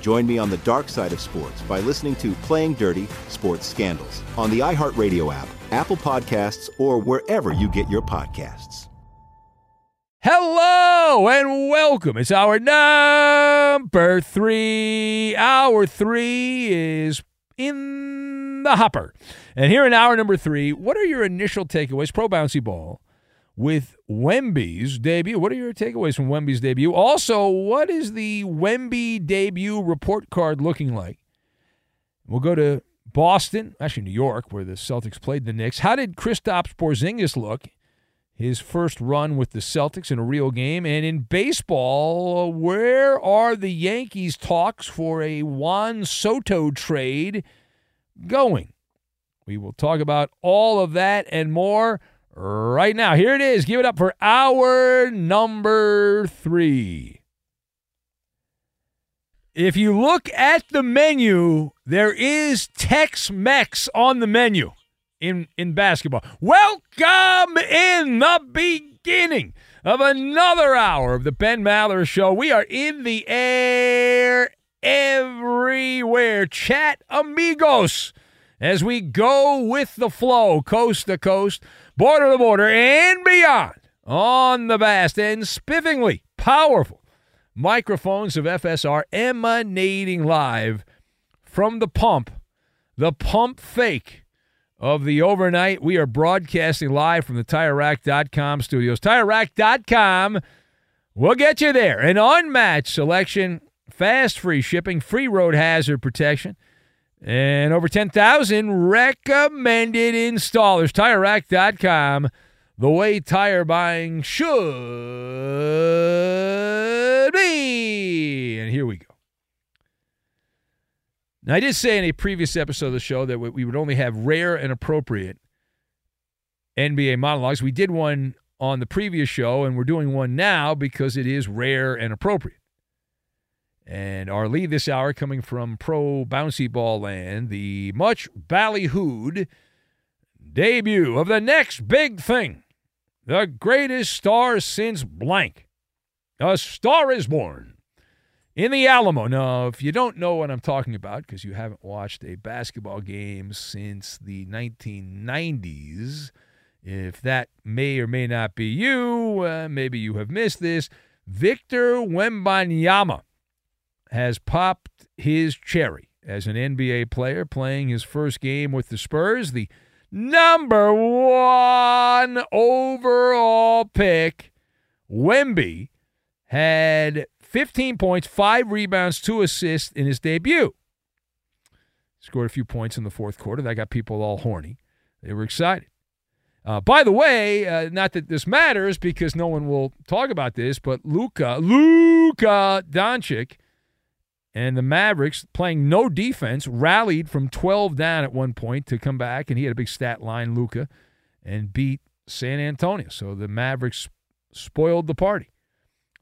Join me on the dark side of sports by listening to Playing Dirty Sports Scandals on the iHeartRadio app, Apple Podcasts, or wherever you get your podcasts. Hello and welcome. It's hour number three. Hour three is in the hopper. And here in hour number three, what are your initial takeaways? Pro bouncy ball with Wemby's debut. What are your takeaways from Wemby's debut? Also, what is the Wemby debut report card looking like? We'll go to Boston, actually New York, where the Celtics played the Knicks. How did Kristaps Porzingis look? His first run with the Celtics in a real game. And in baseball, where are the Yankees talks for a Juan Soto trade going? We will talk about all of that and more right now. Here it is. Give it up for hour number three. If you look at the menu, there is Tex Mex on the menu in, in basketball. Welcome in the beginning of another hour of the Ben Maller Show. We are in the air everywhere. Chat amigos as we go with the flow, coast to coast border to border, and beyond on the vast and spiffingly powerful microphones of FSR emanating live from the pump, the pump fake of the overnight. We are broadcasting live from the TireRack.com studios. TireRack.com will get you there. An unmatched selection, fast free shipping, free road hazard protection and over 10,000 recommended installers. TireRack.com, the way tire buying should be. And here we go. Now, I did say in a previous episode of the show that we would only have rare and appropriate NBA monologues. We did one on the previous show, and we're doing one now because it is rare and appropriate. And our lead this hour coming from Pro Bouncy Ball Land, the much ballyhooed debut of the next big thing, the greatest star since blank. A star is born in the Alamo. Now, if you don't know what I'm talking about because you haven't watched a basketball game since the 1990s, if that may or may not be you, uh, maybe you have missed this. Victor Wembanyama has popped his cherry as an NBA player playing his first game with the Spurs, the number one overall pick. Wemby had 15 points, five rebounds, two assists in his debut. Scored a few points in the fourth quarter. That got people all horny. They were excited. Uh, by the way, uh, not that this matters because no one will talk about this, but Luka, Luka Doncic And the Mavericks, playing no defense, rallied from 12 down at one point to come back, and he had a big stat line, Luka, and beat San Antonio. So the Mavericks spoiled the party,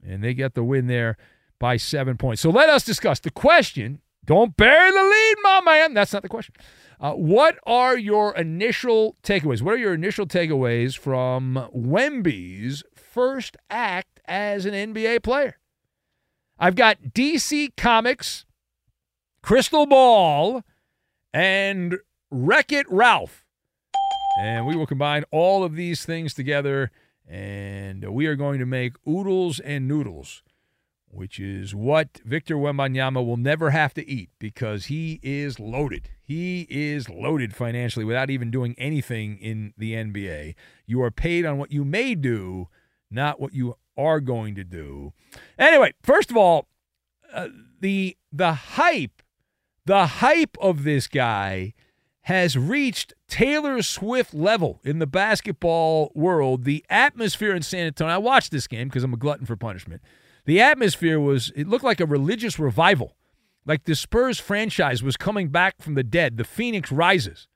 and they get the win there by seven points. So let us discuss the question. Don't bury the lead, my man. That's not the question. Uh, what are your initial takeaways? What are your initial takeaways from Wemby's first act as an NBA player? I've got DC Comics, Crystal Ball, and Wreck It Ralph. And we will combine all of these things together, and we are going to make oodles and noodles which is what Victor Wembanyama will never have to eat because he is loaded. He is loaded financially without even doing anything in the NBA. You are paid on what you may do, not what you are going to do. Anyway, first of all, uh, the the hype, the hype of this guy has reached Taylor Swift level in the basketball world. The atmosphere in San Antonio. I watched this game because I'm a glutton for punishment. The atmosphere was, it looked like a religious revival. Like the Spurs franchise was coming back from the dead. The Phoenix rises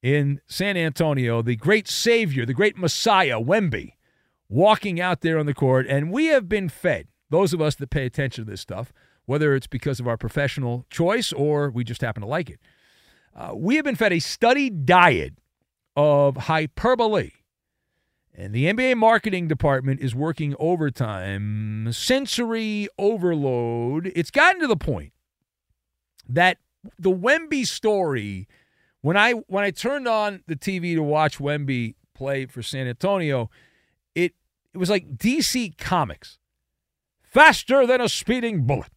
in San Antonio. The great savior, the great Messiah, Wemby, walking out there on the court. And we have been fed, those of us that pay attention to this stuff, whether it's because of our professional choice or we just happen to like it, uh, we have been fed a studied diet of hyperbole and the NBA marketing department is working overtime, sensory overload. It's gotten to the point that the Wemby story, when I when I turned on the TV to watch Wemby play for San Antonio, it it was like DC Comics. Faster than a speeding bullet,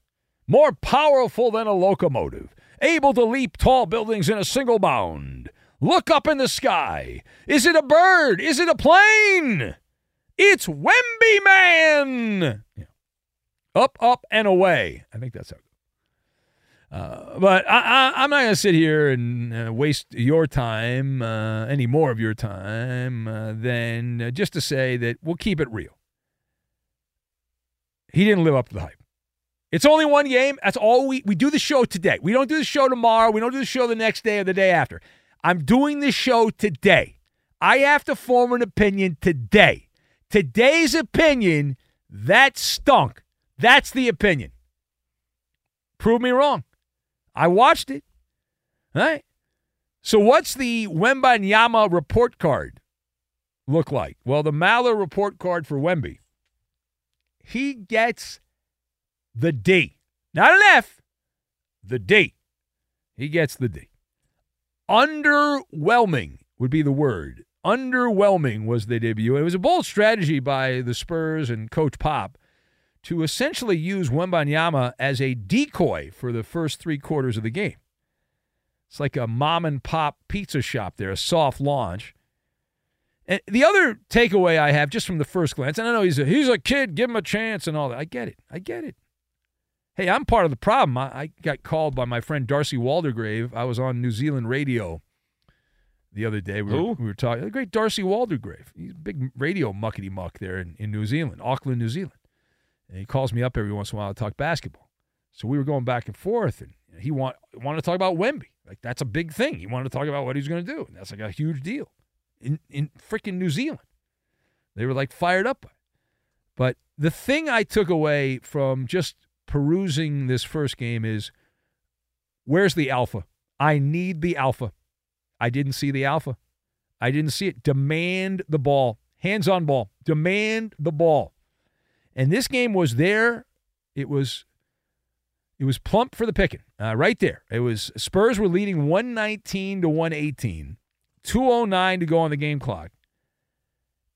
more powerful than a locomotive, able to leap tall buildings in a single bound Look up in the sky. Is it a bird? Is it a plane? It's Wemby Man. Yeah. Up, up, and away. I think that's how. Uh, but I, am not going to sit here and uh, waste your time, uh, any more of your time, uh, than uh, just to say that we'll keep it real. He didn't live up to the hype. It's only one game. That's all we we do the show today. We don't do the show tomorrow. We don't do the show the next day or the day after. I'm doing this show today. I have to form an opinion today. Today's opinion, that stunk. That's the opinion. Prove me wrong. I watched it. Right. So what's the Wembanyama report card look like? Well, the Maller report card for Wemby. He gets the D. Not an F, the D. He gets the D. Underwhelming would be the word. Underwhelming was the debut. It was a bold strategy by the Spurs and Coach Pop to essentially use Wembanyama as a decoy for the first three quarters of the game. It's like a mom and pop pizza shop there, a soft launch. And the other takeaway I have just from the first glance, and I know he's a, he's a kid, give him a chance and all that. I get it. I get it. Hey, I'm part of the problem. I, I got called by my friend Darcy Waldegrave. I was on New Zealand radio the other day. We were, we were talking. The great Darcy Waldegrave. He's a big radio muckety muck there in, in New Zealand, Auckland, New Zealand. And he calls me up every once in a while to talk basketball. So we were going back and forth, and he want, wanted to talk about Wemby. Like, that's a big thing. He wanted to talk about what he's going to do. And that's like a huge deal in, in freaking New Zealand. They were like fired up. But the thing I took away from just perusing this first game is where's the alpha? I need the alpha. I didn't see the alpha. I didn't see it. Demand the ball. Hands on ball. Demand the ball. And this game was there. It was it was plump for the picking. Uh, right there. It was Spurs were leading 119 to 118. 209 to go on the game clock.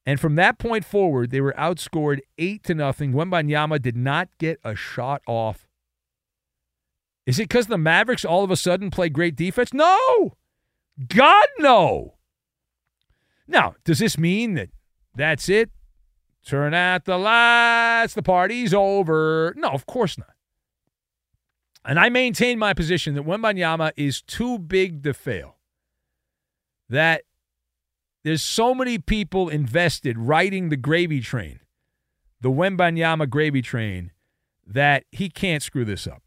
And from that point forward, they were outscored eight to nothing. Wembanyama did not get a shot off. Is it because the Mavericks all of a sudden play great defense? No. God, no. Now, does this mean that that's it? Turn out the lights, the party's over. No, of course not. And I maintain my position that Wembanyama is too big to fail. That there's so many people invested riding the gravy train, the Wembanyama gravy train, that he can't screw this up.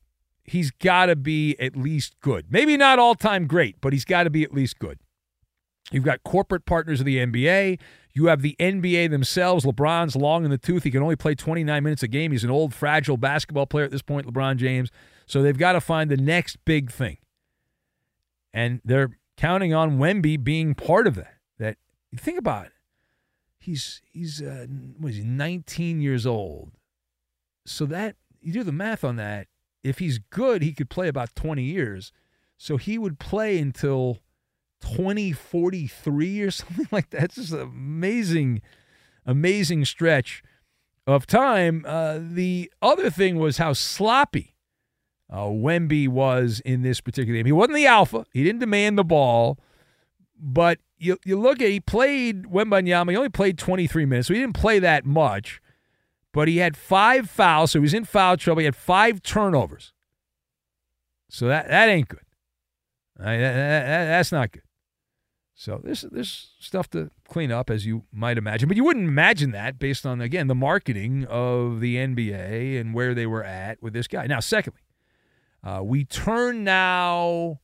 he's got to be at least good. Maybe not all time great, but he's got to be at least good. You've got corporate partners of the NBA. You have the NBA themselves. LeBron's long in the tooth. He can only play 29 minutes a game. He's an old, fragile basketball player at this point, LeBron James. So they've got to find the next big thing. And they're counting on Wemby being part of that. That think about it. He's he's uh, what is he 19 years old. So that you do the math on that. If he's good, he could play about 20 years. So he would play until 2043 or something like that. It's just an amazing, amazing stretch of time. Uh, the other thing was how sloppy uh, Wemby was in this particular game. He wasn't the alpha. He didn't demand the ball, but you you look at he played Wembanyama. He only played 23 minutes, so he didn't play that much. But he had five fouls, so he was in foul trouble. He had five turnovers. So that that ain't good. I that, that, that's not good. So there's there's stuff to clean up, as you might imagine, but you wouldn't imagine that based on again the marketing of the NBA and where they were at with this guy. Now, secondly, uh, we turn now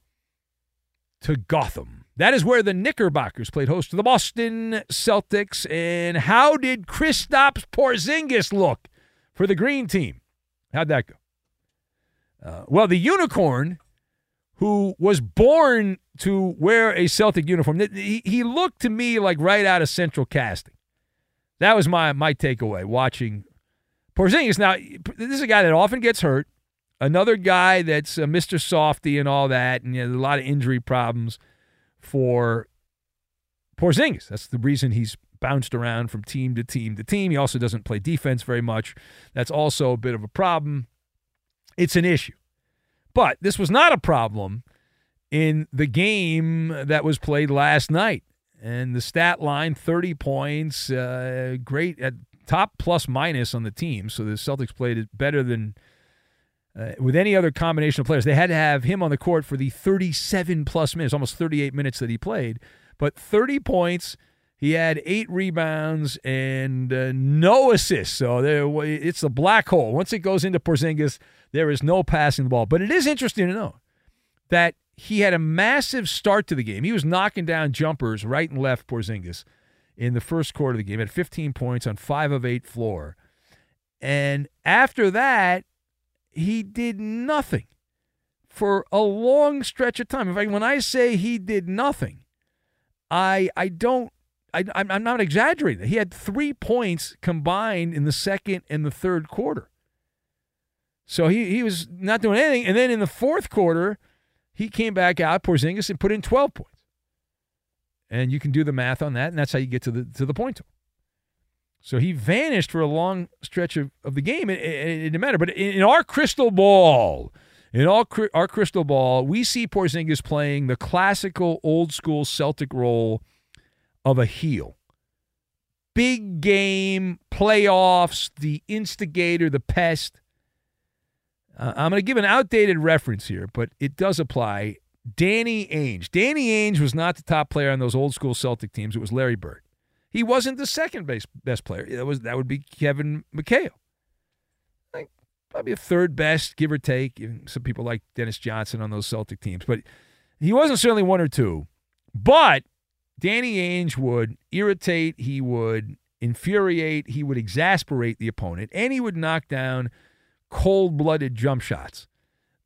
to Gotham. That is where the Knickerbockers played host to the Boston Celtics. And how did Kristaps Porzingis look for the green team? How'd that go? Uh, well, the unicorn, who was born to wear a Celtic uniform, he, he looked to me like right out of central casting. That was my my takeaway watching Porzingis. Now, this is a guy that often gets hurt another guy that's uh, Mr. Softy and all that, and you know, a lot of injury problems for Porzingis. That's the reason he's bounced around from team to team to team. He also doesn't play defense very much. That's also a bit of a problem. It's an issue. But this was not a problem in the game that was played last night. And the stat line 30 points, uh, great at top plus minus on the team. So the Celtics played it better than uh, with any other combination of players. They had to have him on the court for the 37 plus minutes, almost 38 minutes that he played. But 30 points, he had eight rebounds and uh, no assists. So there, it's a black hole. Once it goes into Porzingis, there is no passing the ball. But it is interesting to know that he had a massive start to the game. He was knocking down jumpers right and left, Porzingis, in the first quarter of the game. Had 15 points on five of eight floor. And after that, he did nothing for a long stretch of time. In fact, when I say he did nothing, I I don't I I'm not exaggerating. He had three points combined in the second and the third quarter. So he he was not doing anything, and then in the fourth quarter, he came back out Porzingis and put in 12 points. And you can do the math on that, and that's how you get to the to the point total. So he vanished for a long stretch of, of the game. It, it, it didn't matter. But in, in our crystal ball, in all our crystal ball, we see Porzingis playing the classical old school Celtic role of a heel. Big game, playoffs, the instigator, the pest. Uh, I'm going to give an outdated reference here, but it does apply. Danny Ainge. Danny Ainge was not the top player on those old school Celtic teams. It was Larry Bird. He wasn't the second base best player. That was that would be Kevin McHale. Like probably a third best, give or take. Some people like Dennis Johnson on those Celtic teams, but he wasn't certainly one or two. But Danny Ainge would irritate, he would infuriate, he would exasperate the opponent, and he would knock down cold-blooded jump shots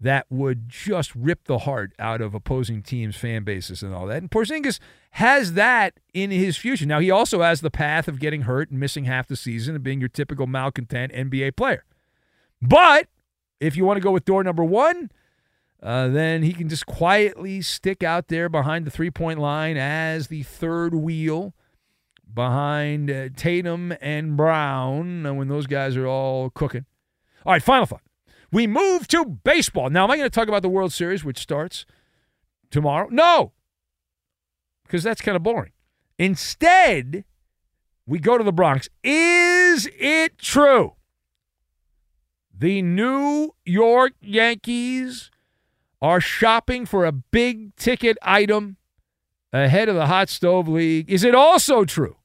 that would just rip the heart out of opposing teams' fan bases and all that. And Porzingis has that in his future. Now, he also has the path of getting hurt and missing half the season and being your typical malcontent NBA player. But if you want to go with door number one, uh, then he can just quietly stick out there behind the three point line as the third wheel behind uh, Tatum and Brown uh, when those guys are all cooking. All right, final thought. We move to baseball. Now, am I going to talk about the World Series, which starts tomorrow? No, because that's kind of boring. Instead, we go to the Bronx. Is it true? The New York Yankees are shopping for a big ticket item ahead of the Hot Stove League. Is it also true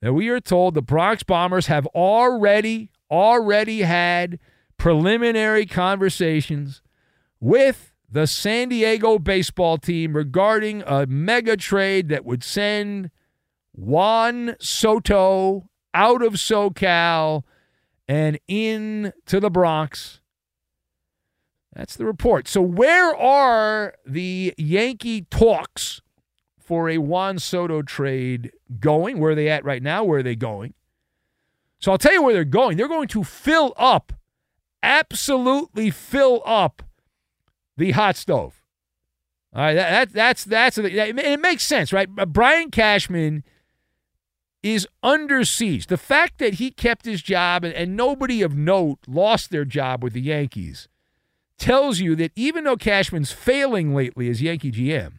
that we are told the Bronx Bombers have already, already had preliminary conversations with the San Diego baseball team regarding a mega trade that would send Juan Soto out of SoCal and into the Bronx. That's the report. So, where are the Yankee talks for a Juan Soto trade going? Where are they at right now? Where are they going? So, I'll tell you where they're going. They're going to fill up, absolutely fill up the hot stove. All right, that, that that's that's it makes sense, right? Brian Cashman is under siege. The fact that he kept his job and, and nobody of note lost their job with the Yankees tells you that even though Cashman's failing lately as Yankee GM,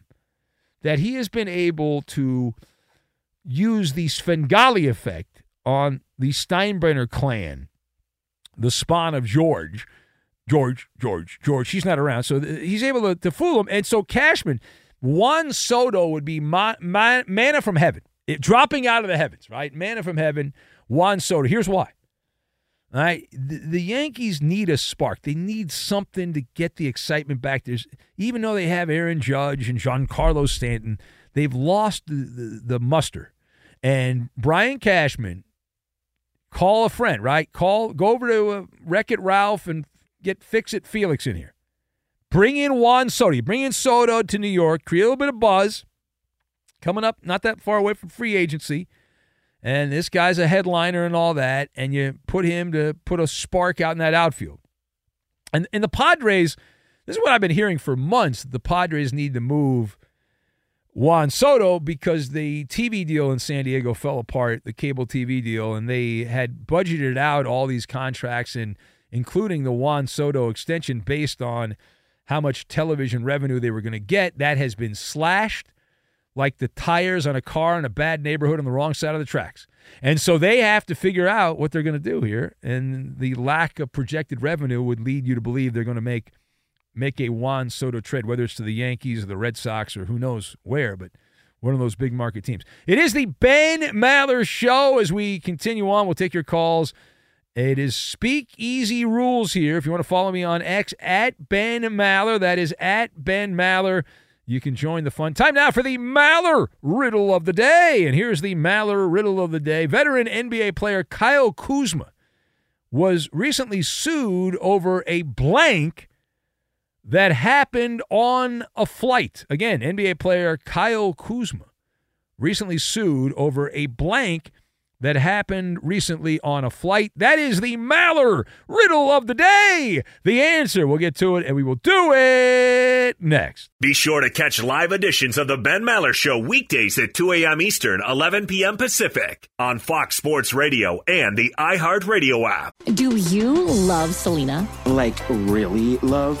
that he has been able to use the Svengali effect on the Steinbrenner clan, the spawn of George. George, George, George. He's not around. So he's able to, to fool him. And so Cashman, Juan Soto would be ma- ma- manna from heaven it, dropping out of the heavens, right? Manna from heaven, Juan Soto. Here's why. All right, the, the, Yankees need a spark. They need something to get the excitement back. There's even though they have Aaron Judge and Giancarlo Stanton, they've lost the, the, the muster. And Brian Cashman, call a friend, right? Call, go over to uh, Wreck It Ralph and get Fix It Felix in here. Bring in Juan Soto. Bring in Soto to New York. Create a little bit of buzz coming up not that far away from free agency. And this guy's a headliner and all that. And you put him to put a spark out in that outfield. And, and the Padres, this is what I've been hearing for months. The Padres need to move Juan Soto because the TV deal in San Diego fell apart, the cable TV deal, and they had budgeted out all these contracts and including the Juan Soto extension based on how much television revenue they were going to get. That has been slashed like the tires on a car in a bad neighborhood on the wrong side of the tracks. And so they have to figure out what they're going to do here. And the lack of projected revenue would lead you to believe they're going to make make a Juan Soto trade, whether it's to the Yankees or the Red Sox or who knows where, but one of those big market teams. It is the Ben Maller Show. As we continue on, we'll take your calls. It is Speak Easy Rules here. If you want to follow me on X at Ben Maller, that is at Ben Maller you can join the fun. Time now for the Maller Riddle of the Day. And here's the Maller Riddle of the Day. Veteran NBA player Kyle Kuzma was recently sued over a blank that happened on a flight. Again, NBA player Kyle Kuzma recently sued over a blank that happened recently on a flight. That is the Maller riddle of the day. The answer, we'll get to it and we will do it next. Be sure to catch live editions of the Ben Maller Show weekdays at 2 a.m. Eastern, 11 p.m. Pacific on Fox Sports Radio and the iHeartRadio app. Do you love Selena? Like, really love?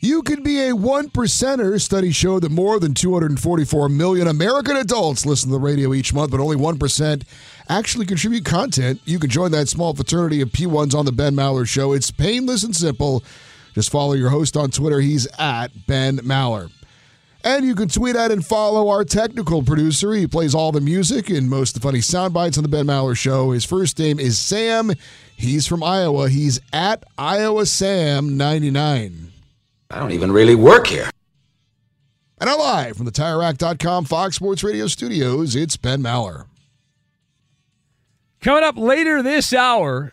You could be a one percenter. Studies show that more than 244 million American adults listen to the radio each month, but only 1% actually contribute content. You can join that small fraternity of P1s on the Ben Maller Show. It's painless and simple. Just follow your host on Twitter. He's at Ben Maller. And you can tweet at and follow our technical producer. He plays all the music and most of the funny sound bites on the Ben Maller Show. His first name is Sam. He's from Iowa. He's at Iowa Sam 99. I don't even really work here. And I'm live from the TireRack.com Fox Sports Radio studios, it's Ben Maller. Coming up later this hour,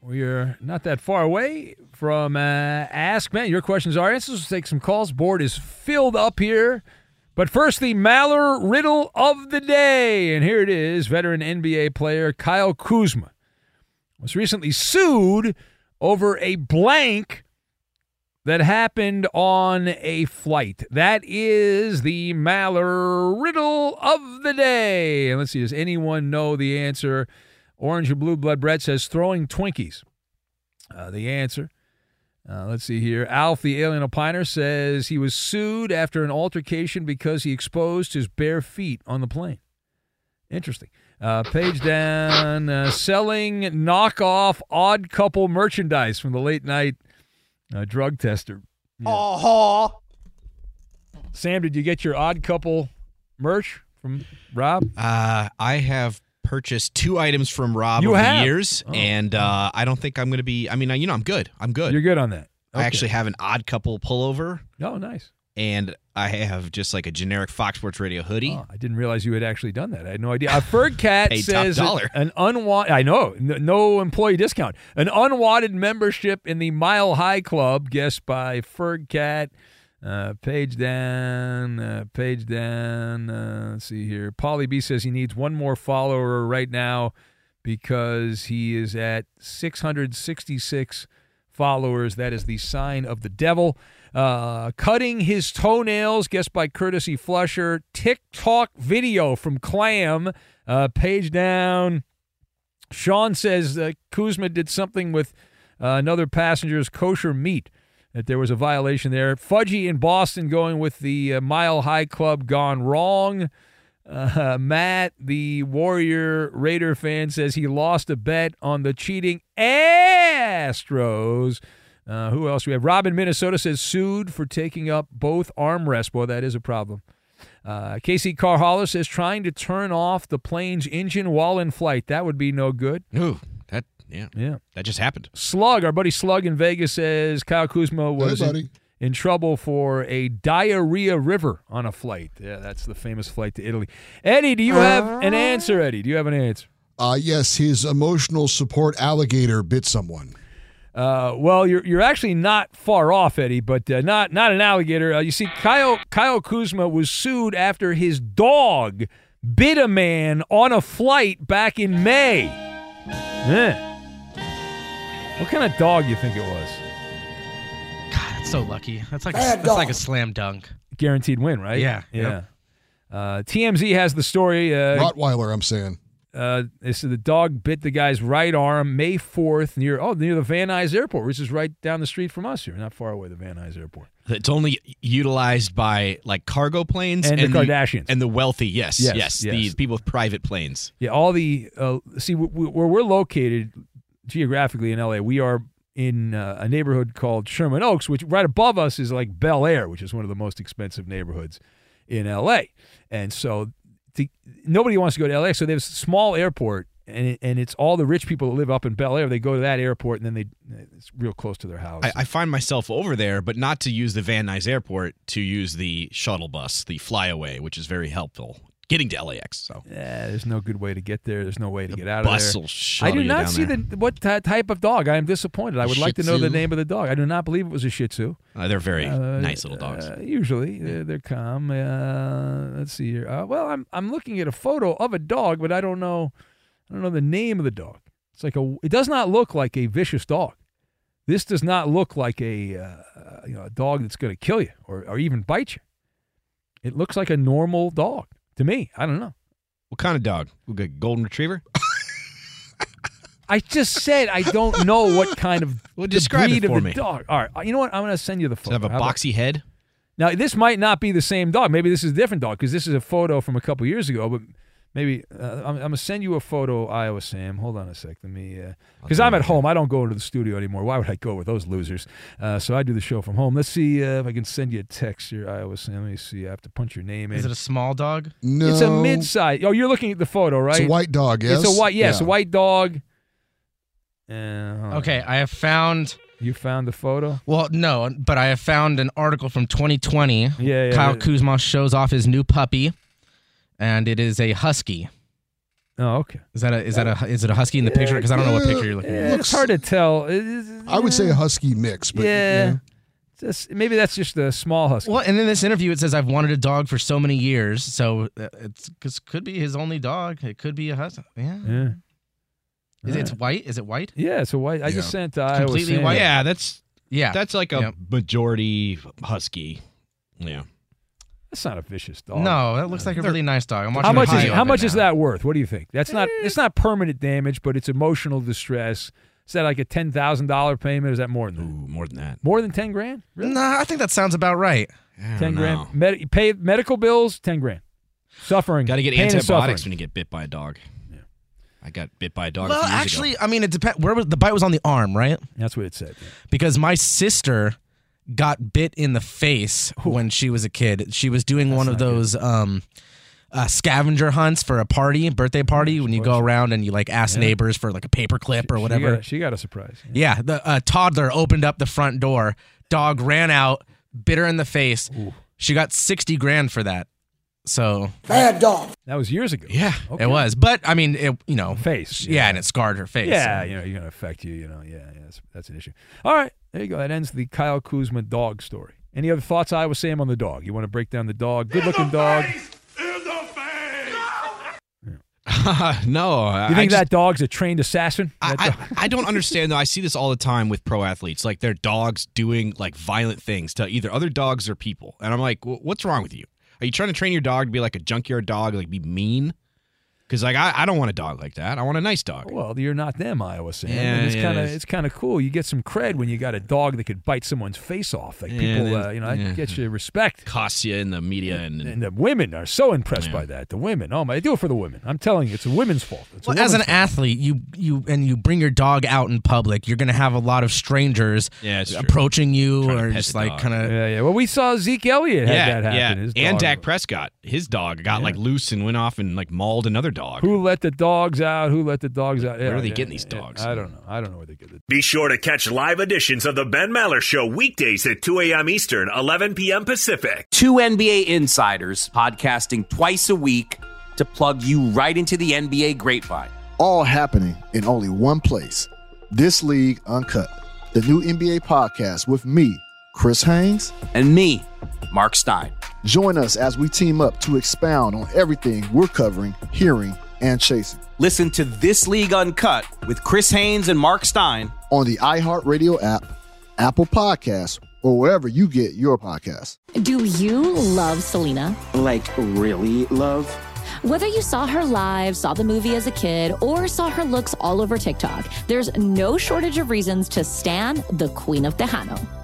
we are not that far away from uh, Ask Ben. Your questions are answers. We'll take some calls. Board is filled up here. But first, the Maller riddle of the day. And here it is veteran NBA player Kyle Kuzma was recently sued over a blank that happened on a flight. That is the Maller riddle of the day. And let's see, does anyone know the answer? Orange and Blue Blood Brett says throwing Twinkies. Uh, the answer. Uh, let's see here. Alf, the alien opiner, says he was sued after an altercation because he exposed his bare feet on the plane. Interesting. Uh, page down, uh, selling knockoff odd couple merchandise from the late night a drug tester. Yeah. Uh-huh. Sam, did you get your odd couple merch from Rob? Uh, I have purchased two items from Rob you over have? the years, oh. and uh, I don't think I'm going to be. I mean, you know, I'm good. I'm good. You're good on that. Okay. I actually have an odd couple pullover. Oh, nice. And I have just like a generic Fox Sports Radio hoodie. Oh, I didn't realize you had actually done that. I had no idea. A Ferg Cat says an unwanted. I know, no employee discount. An unwanted membership in the Mile High Club, guessed by Ferg Cat. Uh, page down, uh, page down. Uh, let's see here. Paulie B says he needs one more follower right now because he is at 666 followers. That is the sign of the devil. Uh, cutting his toenails, guessed by courtesy Flusher. TikTok video from Clam. Uh, page down. Sean says uh, Kuzma did something with uh, another passenger's kosher meat. That there was a violation there. Fudgy in Boston going with the uh, Mile High Club gone wrong. Uh, Matt, the Warrior Raider fan, says he lost a bet on the cheating Astros. Uh, who else we have? Robin, Minnesota says sued for taking up both armrests. Boy, that is a problem. Uh, Casey Carhaller says trying to turn off the plane's engine while in flight. That would be no good. Ooh, that yeah, yeah, that just happened. Slug, our buddy Slug in Vegas says Kyle Kuzma was hey, in, in, trouble for a diarrhea river on a flight. Yeah, that's the famous flight to Italy. Eddie, do you have an answer? Eddie, do you have an answer? Uh, yes, his emotional support alligator bit someone. Uh, well, you're you're actually not far off, Eddie, but uh, not not an alligator. Uh, you see, Kyle Kyle Kuzma was sued after his dog bit a man on a flight back in May. Yeah. What kind of dog you think it was? God, that's so lucky. That's like that's like a slam dunk. Guaranteed win, right? Yeah. Yeah. Uh, TMZ has the story. Uh, Rottweiler, I'm saying. Uh, they said the dog bit the guy's right arm May 4th near oh near the Van Nuys Airport, which is right down the street from us here, not far away. The Van Nuys Airport. It's only utilized by like cargo planes And the Kardashians. and the wealthy. Yes, Yes, yes, yes. the people with private planes. Yeah, all the uh, see where we're located geographically in LA. We are in uh, a neighborhood called Sherman Oaks, which right above us is like Bel Air, which is one of the most expensive neighborhoods in LA. And so to, nobody wants to go to LA, so there's a small airport. And, it, and it's all the rich people that live up in Bel Air. They go to that airport, and then they it's real close to their house. I, I find myself over there, but not to use the Van Nuys Airport, to use the shuttle bus, the flyaway, which is very helpful getting to LAX. So Yeah, there's no good way to get there. There's no way to get out of there. I do not see there. the what ty- type of dog. I am disappointed. I would like to know the name of the dog. I do not believe it was a Shih Tzu. Uh, they're very Uh, nice little dogs. uh, usually, they're, they're calm. Uh, let's see here. Uh, well, I'm I'm looking at a photo of a dog, but I don't know. I don't know the name of the dog. It's like a. It does not look like a vicious dog. This does not look like a uh, you know a dog that's going to kill you or or even bite you. It looks like a normal dog to me. I don't know. What kind of dog? We got golden retriever. I just said I don't know what kind of Well, describe it for of the me. dog. All right, you know what? I'm going to send you the Does photo. it have a How about- boxy head? Now, this might not be the same dog. Maybe this is a different dog because this is a photo from a couple years ago. But maybe uh, I'm, I'm going to send you a photo, Iowa Sam. Hold on a sec. Let me, because I'm at home. I don't go into the studio anymore. Why would I go with those losers? Uh, so I do the show from home. Let's see uh, if I can send you a text here, Iowa Sam. Let me see. I have to punch your name in. Is it a small dog? No. It's a mid-size. Oh, you're looking at the photo, right? It's a white dog, yes? It's a white. Yes, Yeah. a white dog. Uh, hold on. Okay, I have found. You found the photo? Well, no, but I have found an article from 2020. Yeah, yeah, Kyle yeah. Kuzma shows off his new puppy, and it is a husky. Oh, okay. Is that a is that a is it a husky in the picture? Because I don't know what picture you're looking Yeah, at. it's hard to tell. I would say a husky mix, but yeah. Just, maybe that's just a small husky. Well, and in this interview, it says I've wanted a dog for so many years. So uh, it's cause could be his only dog. It could be a husky. Yeah. Yeah. Is it it's white? Is it white? Yeah, it's a white. I just sent to It's completely Sam. white? Yeah, that's Yeah. that's like a Yep. majority husky. Yeah. That's not a vicious dog. No, that looks like a really nice dog. I'm watching How much is how of it much is that worth? What do you think? That's not eh. it's not permanent damage, but it's emotional distress. Is that like a ten thousand dollar payment? Is that more than that? Ooh, more than that. More than ten grand? Really? Nah, I think that sounds about right. ten grand. Med- pay medical bills. Ten grand. Suffering. Got to get pain and antibiotics suffering. when you get bit by a dog. Yeah. I got bit by a dog. Well, a few years actually, ago. I mean, it depends. Where was the bite was on the arm, right? That's what it said. yeah. Because my sister got bit in the face when she was a kid. She was doing one of those um, uh, scavenger hunts for a party, birthday party, when you go around and you like ask Yeah. neighbors for like a paperclip or She whatever. got, she got a surprise. Yeah, the uh, toddler opened up the front door. Dog ran out, bit her in the face. She got sixty grand for that. So Bad dog. That was years ago. yeah, Okay. it was. But I mean, it you know, Face. Yeah, and it scarred her face. Yeah, so. you know, you're gonna affect you. You know, yeah, yeah, that's, that's an issue. All right, there you go. That ends the Kyle Kuzma dog story. Any other thoughts I was saying on the dog? You want to break down the dog? Good looking dog. no, I You think just- that dog's a trained assassin? I, I, I don't understand though. I see this all the time with pro athletes, like their dogs doing like violent things to either other dogs or people, and I'm like, what's wrong with you? Are you trying to train your dog to be like a junkyard dog, like be mean? Because like I, I don't want a dog like that. I want a nice dog. well, you're not them, Iowa Sam. Yeah, And it's yeah, kind of is. it's kind of cool. You get some cred when you got a dog that could bite someone's face off. Like Yeah, people, then- uh, you know, that yeah. gets you respect. Costs you in the media and, And the women are so impressed by that. The women, oh my, they do it for the women. I'm telling you, it's a women's fault. It's Well, as an fault. athlete, you you and you bring your dog out in public, you're gonna have a lot of strangers Yeah, it's true. approaching you or just like kind of. Yeah, yeah. Well, we saw Zeke Elliott had that happen. yeah. And Dak Prescott, his dog got like loose and went off and like mauled another dog. Who let the dogs out? Who let the dogs out? Where Yeah, are they yeah, getting these yeah. dogs? I don't know. I don't know where they get the. Be sure to catch live editions of the Ben Maller Show weekdays at 2 a.m. Eastern, 11 p.m. Pacific. Two NBA insiders podcasting twice a week to plug you right into the NBA grapevine. all happening in only one place. This League Uncut, the new NBA podcast with me, Chris Haynes, and me, Mark Stein. Join us as we team up to expound on everything we're covering, hearing, and chasing. Listen to This League Uncut with Chris Haynes and Mark Stein on the iHeartRadio app, Apple Podcasts, or wherever you get your podcasts. Do you love Selena? Like, really love? Whether you saw her live, saw the movie as a kid, or saw her looks all over TikTok, there's no shortage of reasons to stan the Queen of Tejano.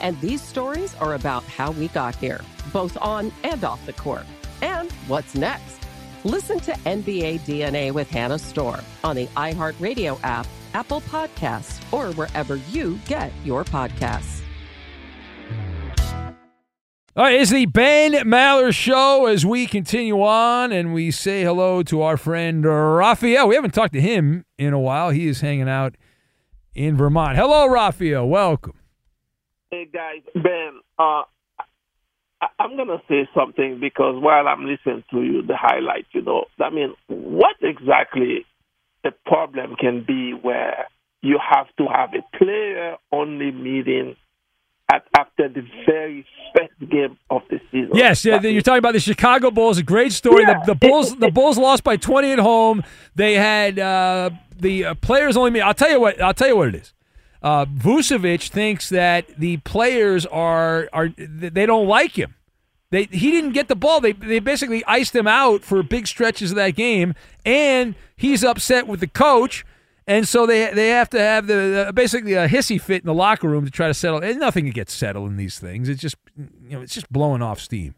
And these stories are about how we got here, both on and off the court. And what's next? Listen to NBA DNA with Hannah Storm on the iHeartRadio app, Apple Podcasts, or wherever you get your podcasts. All right, it's the Ben Maller Show as we continue on and we say hello to our friend Raphael. We haven't talked to him in a while. He is hanging out in Vermont. Hello, Raphael. Welcome. Hey, guys. Ben, uh, I- I'm going to say something because while I'm listening to you, the highlight, you know, I mean, what exactly the problem can be where you have to have a player only meeting at, after the very first game of the season? Yes, yeah, you're talking about the Chicago Bulls. A great story. Yeah. The, the Bulls, the Bulls lost by 20 at home. They had uh, the uh, players only. meet- I'll tell you what. I'll tell you what it is. Uh, Vucevic thinks that the players are are they don't like him. They he didn't get the ball. They they basically iced him out for big stretches of that game, and he's upset with the coach. And so they they have to have the, the basically a hissy fit in the locker room to try to settle. And nothing gets settled in these things. It's just you know it's just blowing off steam.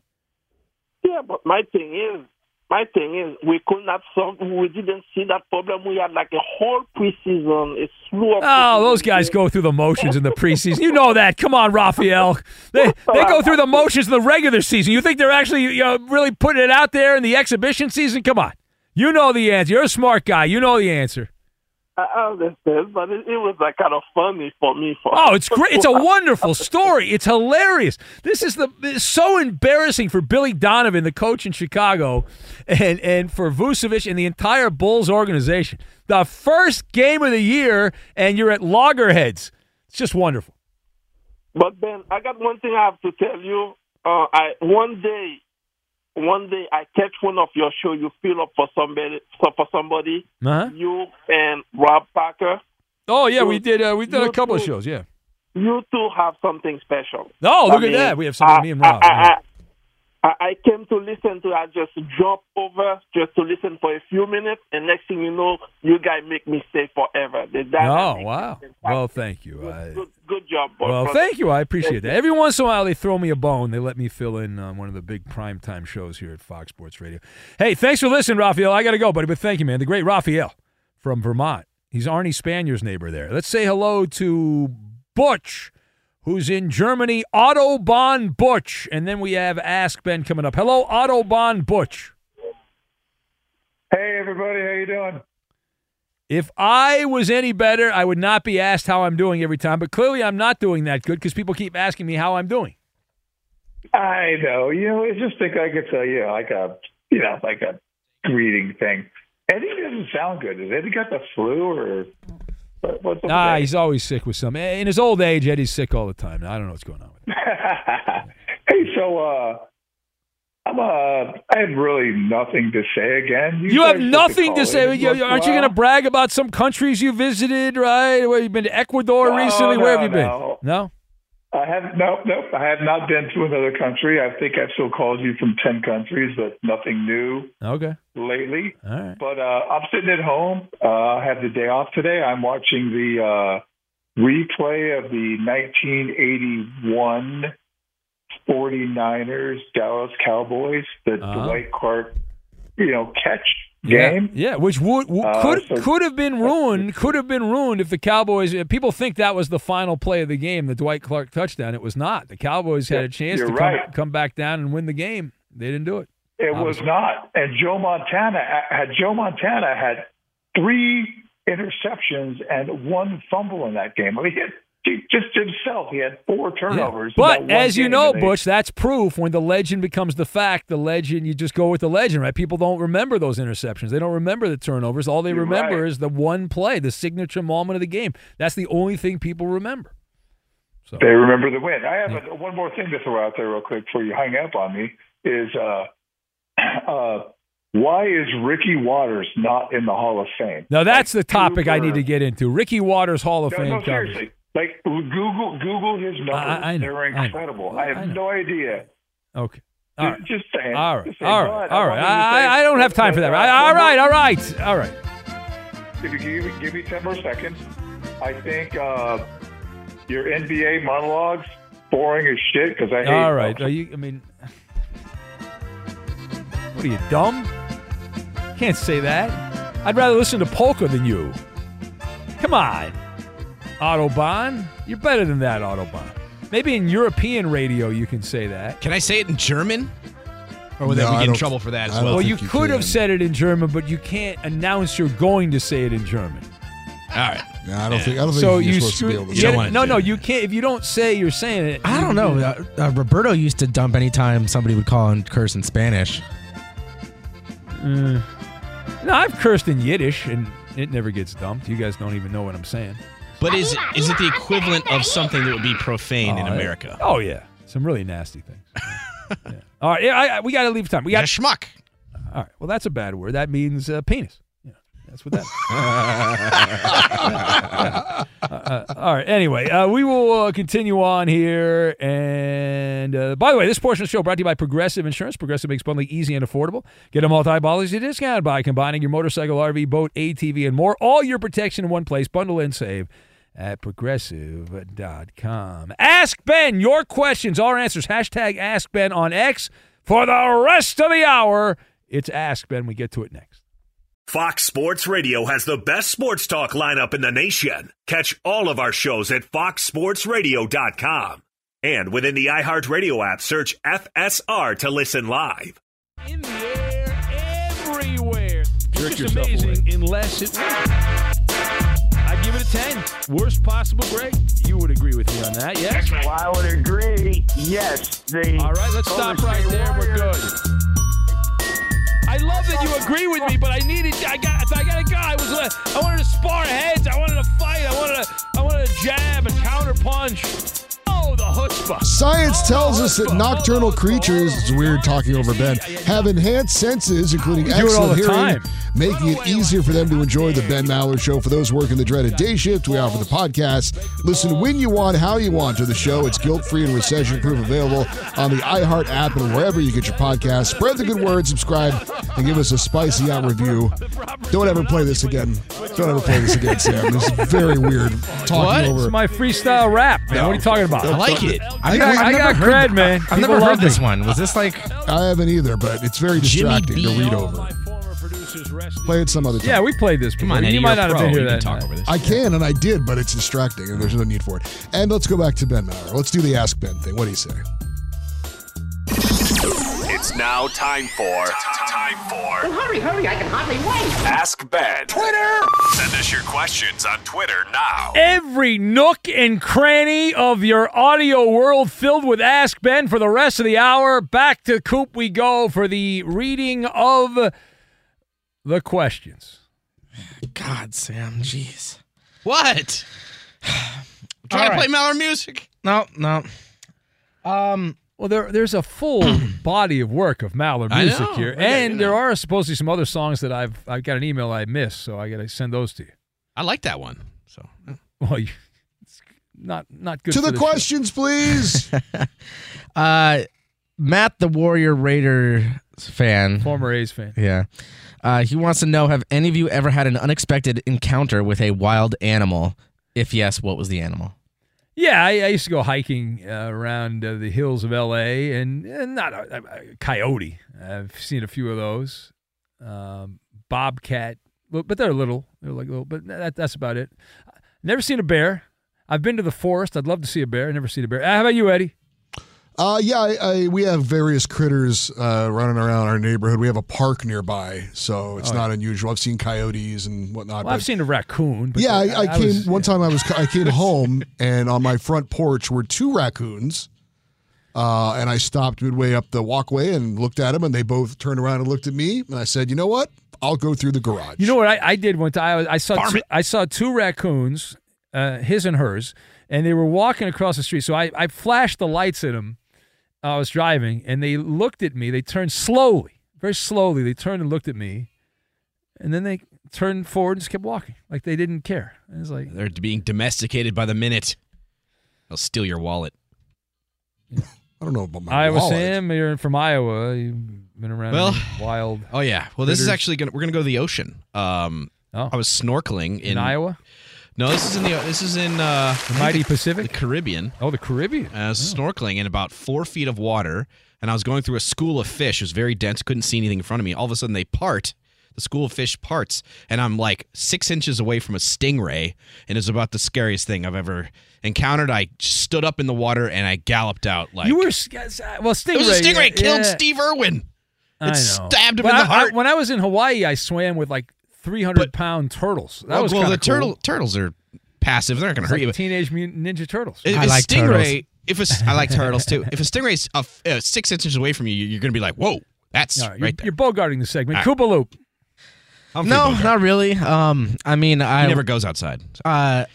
Yeah, but my thing is, my thing is, we could not solve. We didn't see that problem. We had like a whole preseason, a slew of. Oh, those guys go through the motions in the preseason. You know that. Come on, Raphael. They they go through the motions in the regular season. You think they're actually you know, really putting it out there in the exhibition season? Come on. You know the answer. You're a smart guy. You know the answer. I understand, but it, it was like kind of funny for me. For Oh, it's great. It's a wonderful story. It's hilarious. This is the it's so embarrassing for Billy Donovan, the coach in Chicago, and and for Vucevic and the entire Bulls organization. The first game of the year, and you're at loggerheads. It's just wonderful. But Ben, I got one thing I have to tell you. Uh, I one day one day I catch one of your show, you fill up for somebody, for for somebody, Uh-huh. you and Rob Parker. Oh yeah, So we did. Uh, we did a you couple of shows. Yeah. You two have something special. Oh, I look at mean, that. We have something. I- me and Rob. I, I, came to listen to. I just drop over just to listen for a few minutes, and next thing you know, you guys make me stay forever. Oh wow. Well, thank you. I, Good, good job, boy. well, brother. thank you. I appreciate that. Every once in a while, they throw me a bone. They let me fill in on one of the big primetime shows here at Fox Sports Radio. Hey, thanks for listening, Raphael. I got to go, buddy, but thank you, man. The great Raphael from Vermont. He's Arnie Spanier's neighbor there. Let's say hello to Butch, who's in Germany. Autobahn Butch, and then we have Ask Ben coming up. Hello, Autobahn Butch. Hey everybody, how you doing? If I was any better, I would not be asked how I'm doing every time. But clearly, I'm not doing that good because people keep asking me how I'm doing. I know. You know, it's just like I could a you know like a you know like a greeting thing. Eddie doesn't sound good. Has Eddie got the flu or what, what's up? with Ah, he's always sick with something. In his old age, Eddie's sick all the time. I don't know what's going on. With him. hey, so uh, I'm uh, I have really nothing to say again. You, have nothing to say. You- once in a aren't you going to brag about some countries you visited, right? Where you've been to Ecuador No, recently? Where have you been? no. No? I have nope, nope. I have not been to another country. I think I've still called you from ten countries, but nothing new Okay. lately. All right. But uh, I'm sitting at home. Uh, I have the day off today. I'm watching the uh, replay of the 1981 49ers Dallas Cowboys, the Uh-huh. Dwight Clark, you know, catch game. yeah, which would w- Uh, could so- could have been ruined. Could have been ruined if the Cowboys. uh, People think that was the final play of the game, the Dwight Clark touchdown. It was not. The Cowboys had a chance to come, right. come back down and win the game. They didn't do it. It was not. And Joe Montana had Joe Montana had three interceptions and one fumble in that game. I mean, he had, he, just himself, he had four turnovers. that But as you know, Butch, that's proof when the legend becomes the fact. The legend, you just go with the legend, right? People don't remember those interceptions. They don't remember the turnovers. All they You're remember right. is the one play, the signature moment of the game. That's the only thing people remember. So They remember the win. I have a, one more thing to throw out there real quick before you hang up on me. Is uh, uh, why is Ricky Watters not in the Hall of Fame? now that's the topic I need to get into. Ricky Watters Hall of No, Fame no, seriously. Like Google, Google his numbers. I- I They're incredible. I, have I know. no idea. Okay. All right. Just saying. All right. Saying. All right. I All right. wanted to say- I, I don't have time for that. All right. All right. All right. If you give me, give me 10 more seconds, I think uh, your NBA monologues boring as shit because I hate All right. Are you? I mean, what are you dumb? Can't say that. I'd rather listen to polka than you. Come on, Autobahn. You're better than that, Autobahn. Maybe in European radio you can say that. Can I say it in German? Or would No, that we I get in trouble for that as well? Well, you you could have said it in German, but you can't announce you're going to say it in German. All right. No, I don't think. I don't think So you're you supposed to be able to. yeah, do no, no, you can't. If you don't say you're saying it, I don't know. Uh, uh, Roberto used to dump anytime somebody would call and curse in Spanish. Mm. No, I've cursed in Yiddish, and it never gets dumped. You guys don't even know what I'm saying. But is is it the equivalent of something that would be profane in Oh, America? Oh yeah, some really nasty things. Yeah. All right, yeah, I, I, we got to leave time. We got schmuck. All right, well that's a bad word. That means uh, penis. Yeah, that's what that. Yeah. Uh, uh, all right. Anyway, uh, we will uh, continue on here. And uh, by the way, this portion of the show brought to you by Progressive Insurance. Progressive makes bundling easy and affordable. Get a multi-policy discount by combining your motorcycle, RV, boat, ATV, and more. All your protection in one place. Bundle and save at progressive.com. Ask Ben your questions, our answers. Hashtag Ask Ben on X for the rest of the hour. It's Ask Ben. We get to it next. Fox Sports Radio has the best sports talk lineup in the nation. Catch all of our shows at foxsportsradio.com. And within the iHeartRadio app, search FSR to listen live. In the air, everywhere. It's Jerk just yourself amazing unless it I'd give it a 10. Worst possible grade. You would agree with me on that, yes? Well, I would agree. Yes. The All right, let's stop right there. We're Warriors- good. I love that you agree with me, but I needed. I got. If I got a guy, I was. I wanted to spar heads. I wanted to fight. I wanted to. I wanted to jab and counter punch. Oh, the. Science tells us that nocturnal creatures, it's weird talking over Ben, have enhanced senses, including excellent hearing, time. making it easier for them to enjoy the Ben Maller Show. For those working the dreaded day shift, we offer the podcast. Listen when you want, how you want to the show. It's guilt free and recession proof, available on the iHeart app and wherever you get your podcast. Spread the good word, subscribe, and give us a spicy out review. Don't ever play this again. Don't ever play this again, Sam. This is very weird talking What? over. It's my freestyle rap, man. No. What are you talking about? I like it. I got, I got heard- cred, man. I've People never love heard this one. Was this like? I haven't either, but it's very distracting to read over. Play it some other time. Yeah, we played this. Come on, Eddie, you might you're a not have been here You that talk night. over this. I can and I did, but it's distracting and there's no need for it. And let's go back to Ben Maller. Let's do the Ask Ben thing. What do you say? It's now time for time for hurry, hurry, I can hardly wait. Ask Ben. Twitter. Send us your questions on Twitter now. Every nook and cranny of your audio world filled with Ask Ben for the rest of the hour. Back to Coop we go for the reading of the questions. God, Sam, jeez. What? Trying to play Mallard music. No, no. Um. Well, there, there's a full body of work of Mallard music know. here, I got- and you there are supposedly some other songs that I've I've got an email I missed, so I got to send those to you. I like that one. So Well, you, it's not not good to for the show. questions, please. Uh, Matt, the Warrior Raider fan, former A's fan. Yeah. Uh, he wants to know: Have any of you ever had an unexpected encounter with a wild animal? If yes, what was the animal? Yeah, I, I used to go hiking uh, around uh, the hills of L.A. and, and not a, a- coyote. I've seen a few of those. Um, bobcat, but they're little. They're like little, but that, that's about it. Never seen a bear. I've been to the forest. I'd love to see a bear. I never seen a bear. Uh, How about you, Eddie? Uh, yeah, I, I, we have various critters uh, running around our neighborhood. We have a park nearby, so it's Oh, not unusual. I've seen coyotes and whatnot. Well, I've seen a raccoon. But yeah, I, I, came was- one time. I was I came home and on my front porch were two raccoons, uh, and I stopped midway up the walkway and looked at them, and they both turned around and looked at me, and I said, "You know what? I'll go through the garage." You know what I, I did one time? I, was- I saw two. I saw two raccoons, uh, his and hers, and they were walking across the street. So I, I flashed the lights at them. I was driving, and they looked at me. They turned slowly, very slowly. They turned and looked at me, and then they turned forward and just kept walking, like they didn't care. And it's like, They're being domesticated by the minute. They'll steal your wallet. I don't know about my Iowa wallet. Sam, you're from Iowa. You've been around Well, wild. Oh yeah. Well, this is actually gonna we're gonna go to the ocean. Um, oh. I was snorkeling in, In Iowa? No, this is in the this is in uh, The mighty Pacific, the Caribbean. Oh, the Caribbean. I was snorkeling in about four feet of water, and I was going through a school of fish. It was very dense, couldn't see anything in front of me. All of a sudden, they part. The school of fish parts, and I'm like six inches away from a stingray, and it's about the scariest thing I've ever encountered. I stood up in the water and I galloped out like you were s- uh, uh, well, stingray. It was a stingray yeah, killed yeah. Steve Irwin. It stabbed him in the I- I- heart. when I was in Hawaii, I swam with like 300 pound turtles. That well, was well, kinda the turtle turtles are passive. They're not going to hurt like you. but Teenage Mutant Ninja Turtles. If a stingray, if a, s- I like turtles too. If a stingray's uh, f- uh, six inches away from you, you're going to be like, "Whoa, that's All right, right you're, there." you're bogarting the segment. All Koopa Loop. I'm no, not really. Um, I mean, I He never goes outside. Uh,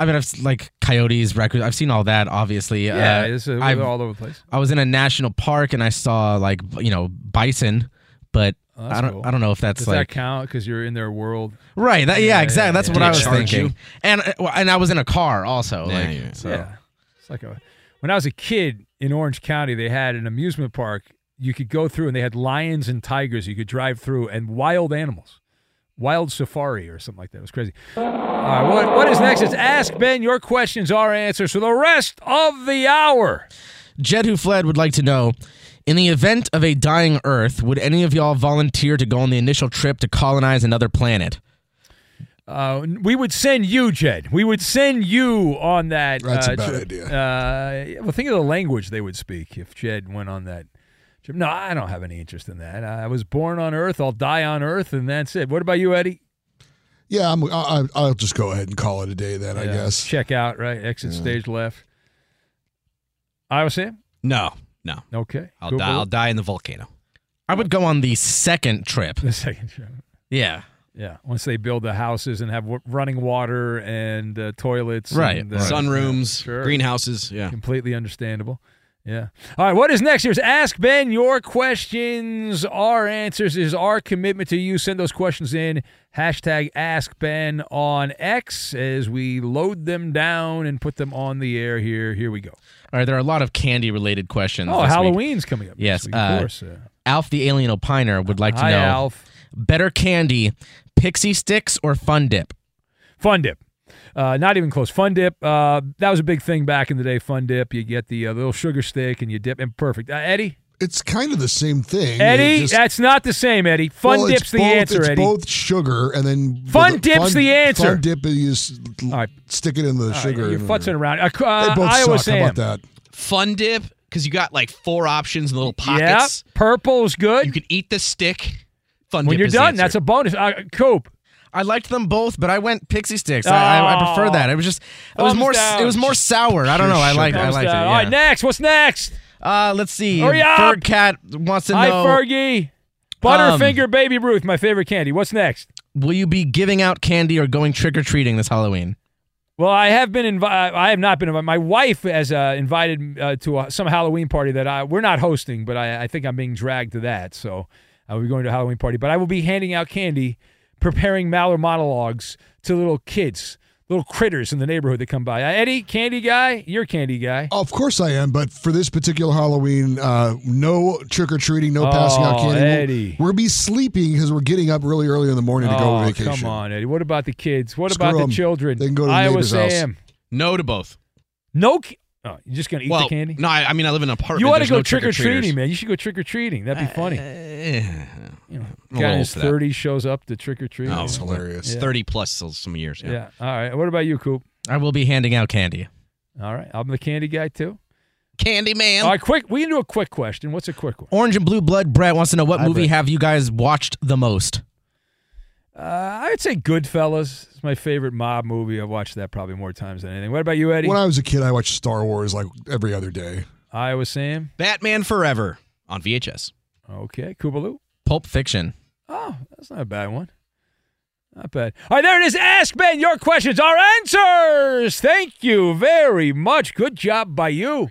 I mean, I've like coyotes, raccoons. I've seen all that. Obviously, Yeah, uh, it's, uh, all over the place. I was in a national park and I saw like you know bison, but Oh, I don't cool. I don't know if that's like Does like that count because you're in their world? right. That, yeah, exactly. That's yeah, what yeah. I was thinking. you? And uh, and I was in a car also. Yeah, like, yeah. so. Yeah. It's like a, when I was a kid in Orange County, they had an amusement park you could go through, and they had lions and tigers you could drive through, and wild animals, wild safari or something like that. It was crazy. All right, what, what is next? It's Ask Ben. Your questions, our answers for the rest of the hour. Jed who fled would like to know. In the event of a dying Earth, would any of y'all volunteer to go on the initial trip to colonize another planet? Uh, we would send you, Jed. We would send you on that. That's uh, a bad trip. idea. Uh, well, think of the language they would speak if Jed went on that trip. No, I don't have any interest in that. I was born on Earth. I'll die on Earth, and that's it. What about you, Eddie? Yeah, I'm, I, I'll just go ahead and call it a day then. I guess. Check out, right? Exit stage left. Iowa Sam? No, no. Okay. I'll Cool, die. cool. I'll die in the volcano. I would go on the second trip. The second trip. Yeah. Yeah, once they build the houses and have w- running water and uh, toilets, Right, and, right. Sunrooms, greenhouses, yeah. completely understandable. Yeah. All right. What is next? Here's Ask Ben. Your questions, our answers is our commitment to you. Send those questions in. Hashtag Ask Ben on X as we load them down and put them on the air here. Here we go. All right, there are a lot of candy related questions. Oh, this week. Halloween's coming up. Yes, week, uh, of course. Uh, Alf the Alien Opiner would like to Hi, know Alf. better candy, Pixy Stix or fun dip? Fun Dip. Uh, not even close. Fun Dip. Uh, that was a big thing back in the day. Fun Dip. You get the uh, little sugar stick and you dip. And perfect. Uh, Eddie. It's kind of the same thing. Eddie, It just- that's not the same, Eddie. Fun Well, it's Dip's the both- answer, it's Eddie. both sugar and then Fun but dip's the answer. Fun dip is you just stick it in the All right, sugar. you're and- futzing around. Uh, they both Iowa suck. Sam. How about that? Fun dip because you got like four options in little pockets. Yeah, pockets. purple's good. You can eat the stick. Fun when dip you're is done, answer. that's a bonus. Uh, Coop. I liked them both, but I went Pixy Stix. I, I, I prefer that. It was just it was Thumbs more down. it was more sour. I don't know. I like I Thumbs liked it. down. All right, next. What's next? Uh, let's see. Hurry up. Ferg Cat wants to Hi, know. Fergie. Butterfinger Baby Ruth, my favorite candy. What's next? Will you be giving out candy or going trick or treating this Halloween? Well, I have been invited. I have not been invited. My wife has uh, invited uh, to a, some Halloween party that I we're not hosting, but I, I think I'm being dragged to that. So I will be going to a Halloween party. But I will be handing out candy, preparing Maller monologues to little kids, little critters in the neighborhood that come by. Uh, Eddie, candy guy, you're a candy guy. Of course I am, but for this particular Halloween, uh, no trick or treating, no passing out Oh, candy. We'll- Eddie. We'll, be sleeping because we're getting up really early in the morning to go Oh, on vacation. come on, Eddie. What about the kids? What Screw about the children? They can go to the Iowa neighbor's house. Sam. No to both. No. Ca- oh, you're just gonna eat well, the candy? No, I, I mean I live in an apartment. You ought to There's go no trick or treating, man. You should go trick or treating. That'd be funny. Eh, you know, I'm guy in his old for that. 30s shows up to trick or treat. Oh, it's hilarious. Yeah. Thirty plus some years. Yeah. Yeah. All right. What about you, Coop? I will be handing out candy. All right. I'm the candy guy too. Candy man. All right. Quick. We can do a quick question. What's a quick one? Orange and Blue Blood Brett wants to know what Hi, movie Brett. have you guys watched the most? Uh, I would say Goodfellas. It's my favorite mob movie. I've watched that probably more times than anything. What about you, Eddie? When I was a kid, I watched Star Wars like every other day. Iowa Sam. Batman Forever on VHS. Okay. Kubaloo. Pulp Fiction. Oh, that's not a bad one. Not bad. All right, there it is. Ask Ben your questions, our answers. Thank you very much. Good job by you.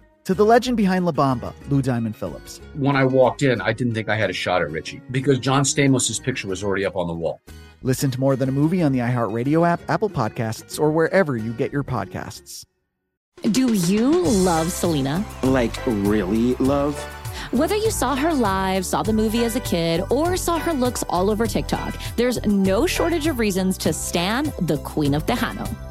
To the legend behind La Bamba, Lou Diamond Phillips. When I walked in, I didn't think I had a shot at Richie because John Stamos' picture was already up on the wall. Listen to More Than a Movie on the iHeartRadio app, Apple Podcasts, or wherever you get your podcasts. Do you love Selena? Like, really love? Whether you saw her live, saw the movie as a kid, or saw her looks all over TikTok, there's no shortage of reasons to stan the Queen of Tejano.